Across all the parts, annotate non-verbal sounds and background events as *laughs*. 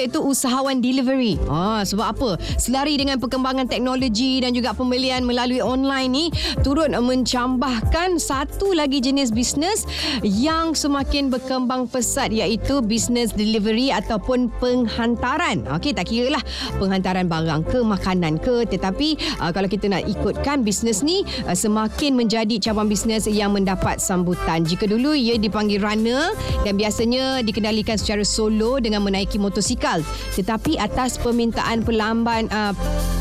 Iaitu usahawan delivery. Ah, sebab apa? Selari dengan perkembangan teknologi dan juga pembelian melalui online ni turut mencambahkan satu lagi jenis bisnes yang semakin berkembang pesat iaitu bisnes delivery ataupun penghantaran. Okey, tak kira lah penghantaran barang ke makanan ke tetapi uh, kalau kita nak ikutkan bisnes ni uh, semakin menjadi cabang bisnes yang mendapat sambutan. Jika dulu ia dipanggil runner dan biasanya dikendalikan secara solo dengan menaiki motosikal basikal tetapi atas permintaan pelamban uh,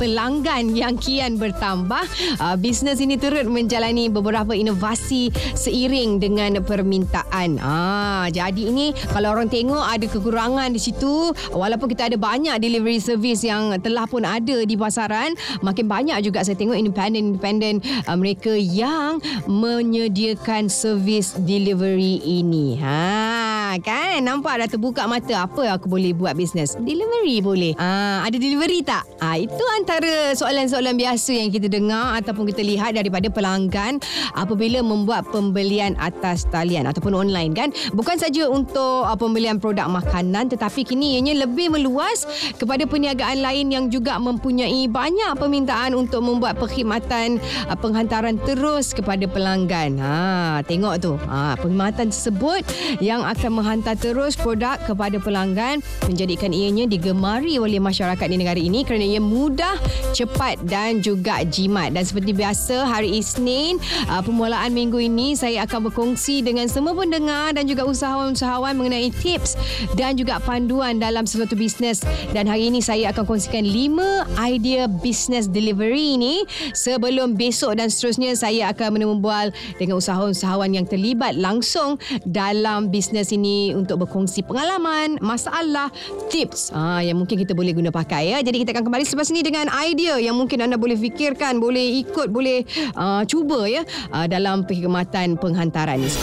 pelanggan yang kian bertambah uh, bisnes ini turut menjalani beberapa inovasi seiring dengan permintaan. Ah jadi ini kalau orang tengok ada kekurangan di situ walaupun kita ada banyak delivery service yang telah pun ada di pasaran makin banyak juga saya tengok independent-independent uh, mereka yang menyediakan servis delivery ini. Ha kan nampak dah terbuka mata apa aku boleh buat bisnes? Delivery boleh. Ah, ada delivery tak? Ah, itu antara soalan-soalan biasa yang kita dengar ataupun kita lihat daripada pelanggan apabila membuat pembelian atas talian ataupun online kan. Bukan saja untuk uh, pembelian produk makanan tetapi kini ianya lebih meluas kepada perniagaan lain yang juga mempunyai banyak permintaan untuk membuat perkhidmatan uh, penghantaran terus kepada pelanggan. Ha, tengok tu. Ha, perkhidmatan tersebut yang akan menghantar terus produk kepada pelanggan menjadi menjadikan ianya digemari oleh masyarakat di negara ini kerana ia mudah, cepat dan juga jimat. Dan seperti biasa, hari Isnin, uh, permulaan minggu ini, saya akan berkongsi dengan semua pendengar dan juga usahawan-usahawan mengenai tips dan juga panduan dalam sesuatu bisnes. Dan hari ini saya akan kongsikan 5 idea business delivery ini. Sebelum besok dan seterusnya, saya akan menembual dengan usahawan-usahawan yang terlibat langsung dalam bisnes ini untuk berkongsi pengalaman, masalah, tips ah, yang mungkin kita boleh guna pakai ya. Jadi kita akan kembali selepas ini dengan idea yang mungkin anda boleh fikirkan, boleh ikut, boleh uh, cuba ya uh, dalam perkhidmatan penghantaran ini.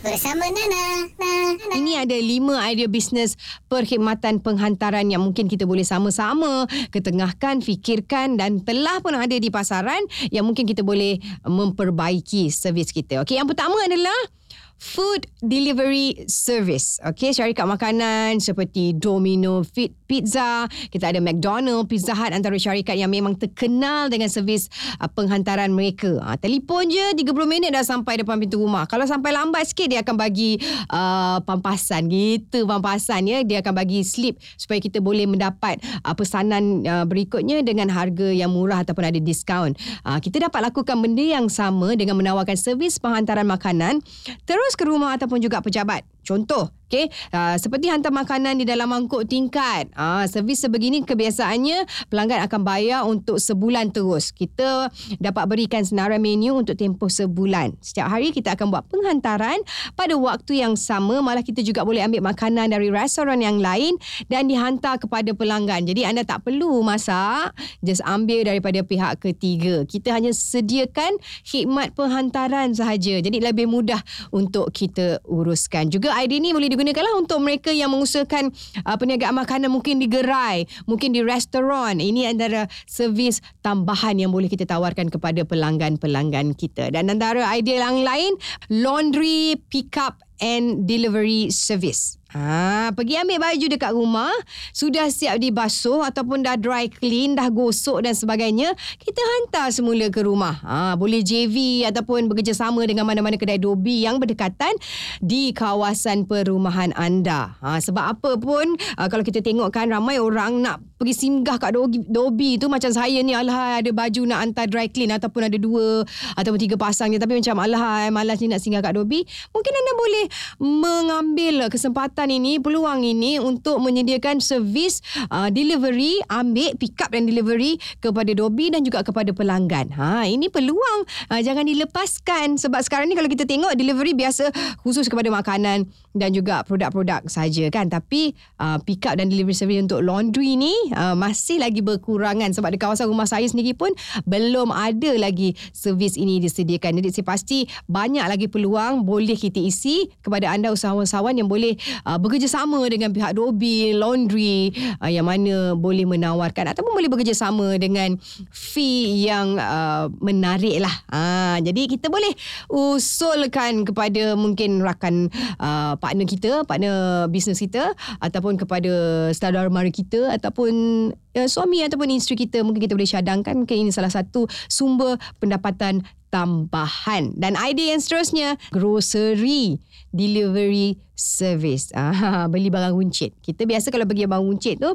Bersama Nana. Nana. Ini ada lima idea bisnes perkhidmatan penghantaran yang mungkin kita boleh sama-sama ketengahkan, fikirkan dan telah pun ada di pasaran yang mungkin kita boleh memperbaiki servis kita. Okey, yang pertama adalah food delivery service. Okay, syarikat makanan seperti Domino Fit Pizza, kita ada McDonald, Pizza Hut antara syarikat yang memang terkenal dengan servis uh, penghantaran mereka. Uh, telefon je 30 minit dah sampai depan pintu rumah. Kalau sampai lambat sikit dia akan bagi uh, pampasan gitu, pampasan ya. Dia akan bagi slip supaya kita boleh mendapat uh, pesanan uh, berikutnya dengan harga yang murah ataupun ada diskaun. Uh, kita dapat lakukan benda yang sama dengan menawarkan servis penghantaran makanan terus terus ke rumah ataupun juga pejabat. Contoh, Okay, uh, seperti hantar makanan di dalam mangkuk tingkat. Uh, servis sebegini kebiasaannya pelanggan akan bayar untuk sebulan terus. Kita dapat berikan senarai menu untuk tempoh sebulan. Setiap hari kita akan buat penghantaran pada waktu yang sama. Malah kita juga boleh ambil makanan dari restoran yang lain dan dihantar kepada pelanggan. Jadi anda tak perlu masak, just ambil daripada pihak ketiga. Kita hanya sediakan khidmat penghantaran sahaja. Jadi lebih mudah untuk kita uruskan. Juga idea ni boleh digunakanlah untuk mereka yang mengusahakan uh, perniagaan makanan mungkin di gerai, mungkin di restoran. Ini antara servis tambahan yang boleh kita tawarkan kepada pelanggan-pelanggan kita. Dan antara idea yang lain, laundry pick up and delivery service. Ha, pergi ambil baju dekat rumah, sudah siap dibasuh ataupun dah dry clean, dah gosok dan sebagainya, kita hantar semula ke rumah. Ha, boleh JV ataupun bekerjasama dengan mana-mana kedai dobi yang berdekatan di kawasan perumahan anda. Ha, sebab apa pun, ha, kalau kita tengok kan ramai orang nak pergi singgah kat dobi, dobi tu macam saya ni, alah ada baju nak hantar dry clean ataupun ada dua ataupun tiga pasangnya tapi macam alah malas ni nak singgah kat dobi. Mungkin anda boleh mengambil kesempatan kesempatan ini, peluang ini untuk menyediakan servis uh, delivery, ambil pick up dan delivery kepada Dobi dan juga kepada pelanggan. Ha, ini peluang uh, jangan dilepaskan sebab sekarang ni kalau kita tengok delivery biasa khusus kepada makanan dan juga produk-produk saja kan. Tapi uh, pick up dan delivery service untuk laundry ni uh, masih lagi berkurangan. Sebab di kawasan rumah saya sendiri pun belum ada lagi servis ini disediakan. Jadi saya pasti banyak lagi peluang boleh kita isi kepada anda usahawan-usahawan yang boleh uh, bekerjasama dengan pihak Dobi laundry uh, yang mana boleh menawarkan ataupun boleh bekerjasama dengan fee yang uh, menarik lah. Uh, jadi kita boleh usulkan kepada mungkin rakan uh, partner kita, partner bisnes kita ataupun kepada saudara mara kita ataupun uh, suami ataupun isteri kita mungkin kita boleh cadangkan ke ini salah satu sumber pendapatan tambahan. Dan idea yang seterusnya grocery delivery service. *laughs* Ah, beli barang runcit. Kita biasa kalau pergi barang runcit tu,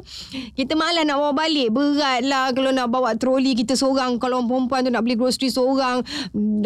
kita malas nak bawa balik. Berat lah kalau nak bawa troli kita seorang. Kalau perempuan tu nak beli grocery seorang.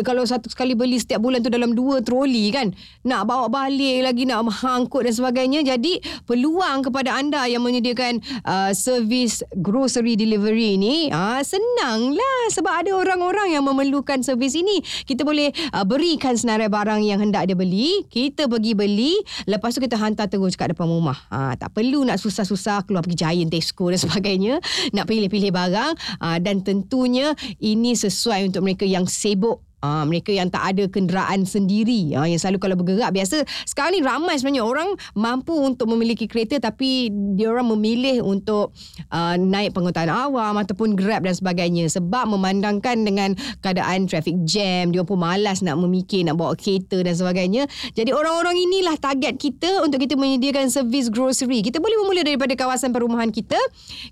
Kalau satu sekali beli setiap bulan tu dalam dua troli kan. Nak bawa balik lagi, nak hangkut dan sebagainya. Jadi peluang kepada anda yang menyediakan uh, servis grocery delivery ni, uh, senang lah. Sebab ada orang-orang yang memerlukan servis ini. Kita boleh uh, berikan senarai barang yang hendak dia beli. Kita pergi beli Lepas tu kita hantar terus kat depan rumah. Ha, tak perlu nak susah-susah keluar pergi Giant, Tesco dan *laughs* sebagainya. Nak pilih-pilih barang. Ha, dan tentunya ini sesuai untuk mereka yang sibuk Ah, mereka yang tak ada kenderaan sendiri. Ah, yang selalu kalau bergerak biasa sekarang ni ramai sebenarnya. Orang mampu untuk memiliki kereta tapi dia orang memilih untuk uh, naik pengangkutan awam ataupun grab dan sebagainya. Sebab memandangkan dengan keadaan traffic jam dia pun malas nak memikir nak bawa kereta dan sebagainya. Jadi orang-orang inilah target kita untuk kita menyediakan servis grocery. Kita boleh bermula daripada kawasan perumahan kita.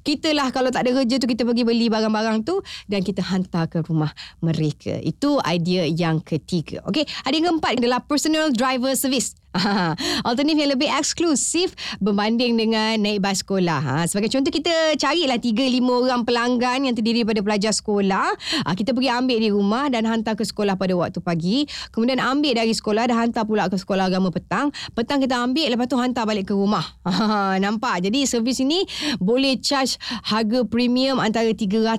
Kita lah kalau tak ada kerja tu kita pergi beli barang-barang tu dan kita hantar ke rumah mereka. Itu idea yang ketiga. Okey, ada yang keempat adalah personal driver service. *laughs* Alternatif yang lebih eksklusif berbanding dengan naik bas sekolah. Ha, sebagai contoh kita carilah 3-5 orang pelanggan yang terdiri daripada pelajar sekolah. Ha, kita pergi ambil di rumah dan hantar ke sekolah pada waktu pagi. Kemudian ambil dari sekolah dan hantar pula ke sekolah agama petang. Petang kita ambil lepas tu hantar balik ke rumah. *laughs* Ha, nampak? Jadi servis ini boleh charge harga premium antara 300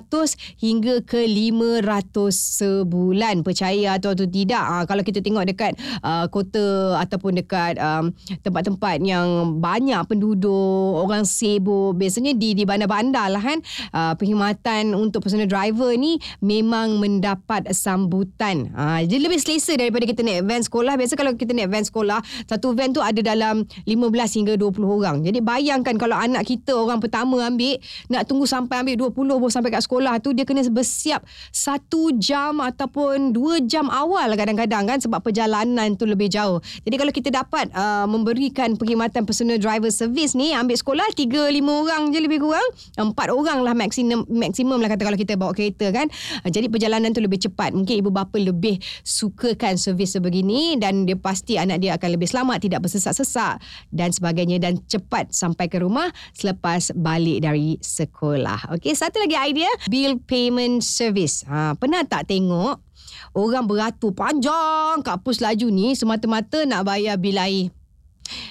hingga ke 500 sebulan. Percaya atau, atau tidak. Ha, kalau kita tengok dekat uh, kota ataupun dekat um, tempat-tempat yang banyak penduduk, orang sibuk, biasanya di di bandar-bandar lah kan, uh, perkhidmatan untuk personal driver ni memang mendapat sambutan. Uh, jadi lebih selesa daripada kita naik van sekolah. Biasa kalau kita naik van sekolah, satu van tu ada dalam 15 hingga 20 orang. Jadi bayangkan kalau anak kita orang pertama ambil, nak tunggu sampai ambil 20 baru sampai kat sekolah tu, dia kena bersiap satu jam ataupun dua jam awal kadang-kadang kan sebab perjalanan tu lebih jauh. Jadi kalau kita dapat uh, memberikan perkhidmatan personal driver service ni ambil sekolah 3 5 orang je lebih kurang. 4 orang lah maksimum maksimum lah kata kalau kita bawa kereta kan. Uh, jadi perjalanan tu lebih cepat. Mungkin ibu bapa lebih sukakan servis sebegini dan dia pasti anak dia akan lebih selamat tidak bersesak-sesak dan sebagainya dan cepat sampai ke rumah selepas balik dari sekolah. Okey satu lagi idea bill payment service. Ha, pernah tak tengok orang beratur panjang kat pos laju ni semata-mata nak bayar bil air,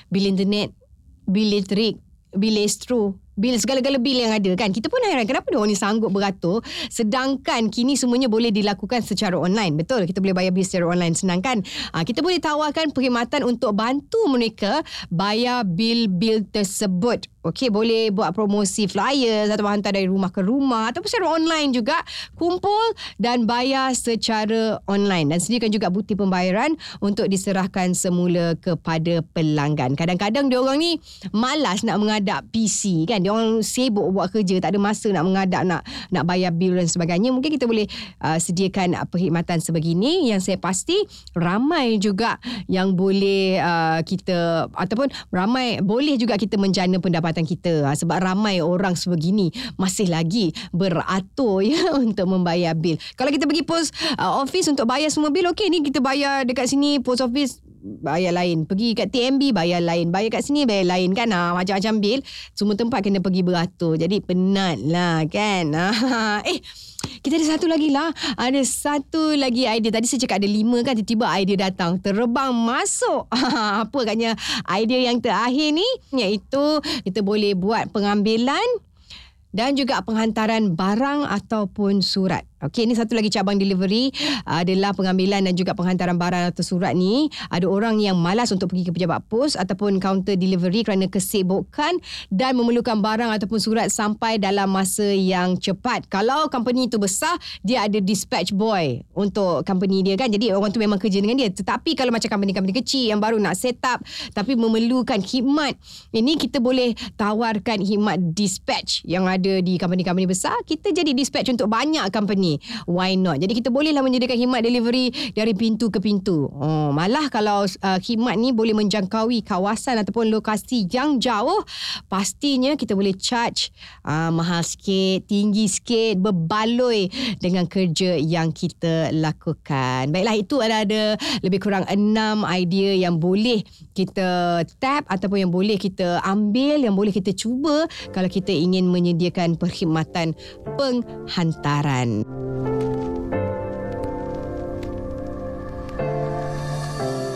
bil internet, bil elektrik, bil listro, bil segala-gala bil yang ada kan. Kita pun heran kenapa dia orang ni sanggup beratur sedangkan kini semuanya boleh dilakukan secara online. Betul, kita boleh bayar bil secara online senang kan. Ha, kita boleh tawarkan perkhidmatan untuk bantu mereka bayar bil-bil tersebut. Okey, boleh buat promosi flyers atau hantar dari rumah ke rumah ataupun secara online juga kumpul dan bayar secara online dan sediakan juga bukti pembayaran untuk diserahkan semula kepada pelanggan. Kadang-kadang dia orang ni malas nak mengadap PC kan. Dia orang sibuk buat kerja, tak ada masa nak mengadap nak nak bayar bil dan sebagainya. Mungkin kita boleh uh, sediakan perkhidmatan sebegini yang saya pasti ramai juga yang boleh uh, kita ataupun ramai boleh juga kita menjana pendapatan pendapatan kita ha, sebab ramai orang sebegini masih lagi beratur *laughs* ya untuk membayar bil. Kalau kita pergi post uh, office untuk bayar semua bil okey ni kita bayar dekat sini post office bayar lain. Pergi kat TMB bayar lain. Bayar kat sini bayar lain kan. Ha, macam-macam bil. Semua tempat kena pergi beratur. Jadi penat lah kan. Ha, *laughs* eh kita ada satu lagi lah. Ada satu lagi idea. Tadi saya cakap ada lima kan. Tiba-tiba idea datang. Terbang masuk. *laughs* Apa katanya idea yang terakhir ni? Iaitu kita boleh buat pengambilan dan juga penghantaran barang ataupun surat. Okey, ini satu lagi cabang delivery adalah pengambilan dan juga penghantaran barang atau surat ni. Ada orang yang malas untuk pergi ke pejabat pos ataupun kaunter delivery kerana kesibukan dan memerlukan barang ataupun surat sampai dalam masa yang cepat. Kalau company itu besar, dia ada dispatch boy untuk company dia kan. Jadi orang tu memang kerja dengan dia. Tetapi kalau macam company-company kecil yang baru nak set up tapi memerlukan khidmat, ini kita boleh tawarkan khidmat dispatch yang ada di company-company besar. Kita jadi dispatch untuk banyak company ni. Why not? Jadi kita bolehlah menyediakan khidmat delivery dari pintu ke pintu. Oh, malah kalau uh, khidmat ni boleh menjangkaui kawasan ataupun lokasi yang jauh, pastinya kita boleh charge uh, mahal sikit, tinggi sikit, berbaloi dengan kerja yang kita lakukan. Baiklah, itu ada, ada lebih kurang enam idea yang boleh kita tap ataupun yang boleh kita ambil, yang boleh kita cuba kalau kita ingin menyediakan perkhidmatan penghantaran.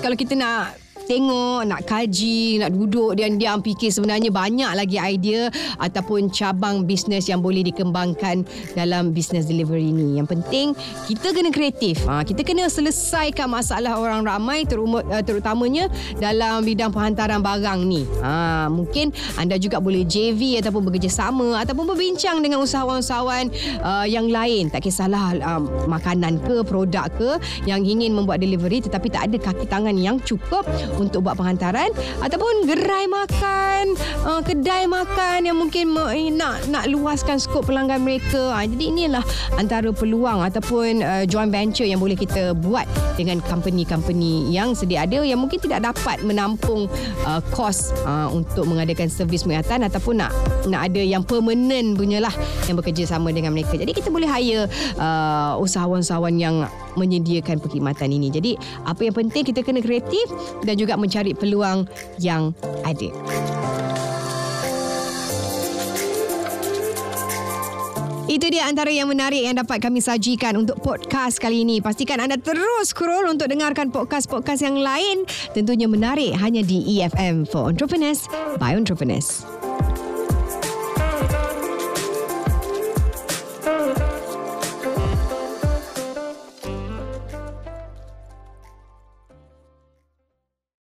Kalau kita nak tengok, nak kaji, nak duduk dan diam fikir sebenarnya banyak lagi idea ataupun cabang bisnes yang boleh dikembangkan dalam bisnes delivery ni. Yang penting kita kena kreatif. Ha, kita kena selesaikan masalah orang ramai eh, terutamanya dalam bidang penghantaran barang ni. Ha, mungkin anda juga boleh JV ataupun bekerjasama ataupun berbincang dengan usahawan-usahawan uh, yang lain. Tak kisahlah um, makanan ke, produk ke yang ingin membuat delivery tetapi tak ada kaki tangan yang cukup untuk buat penghantaran ataupun gerai makan, uh, kedai makan yang mungkin uh, nak nak luaskan skop pelanggan mereka. Uh, jadi inilah antara peluang ataupun uh, joint venture yang boleh kita buat dengan company-company yang sedia ada yang mungkin tidak dapat menampung uh, kos uh, untuk mengadakan servis penghantaran ataupun nak nak ada yang permanent punya lah yang bekerja sama dengan mereka. Jadi kita boleh hire uh, usahawan-usahawan yang menyediakan perkhidmatan ini. Jadi apa yang penting kita kena kreatif dan juga mencari peluang yang ada. Itu dia antara yang menarik yang dapat kami sajikan untuk podcast kali ini. Pastikan anda terus scroll untuk dengarkan podcast-podcast yang lain. Tentunya menarik hanya di EFM for Entrepreneurs by Entrepreneurs.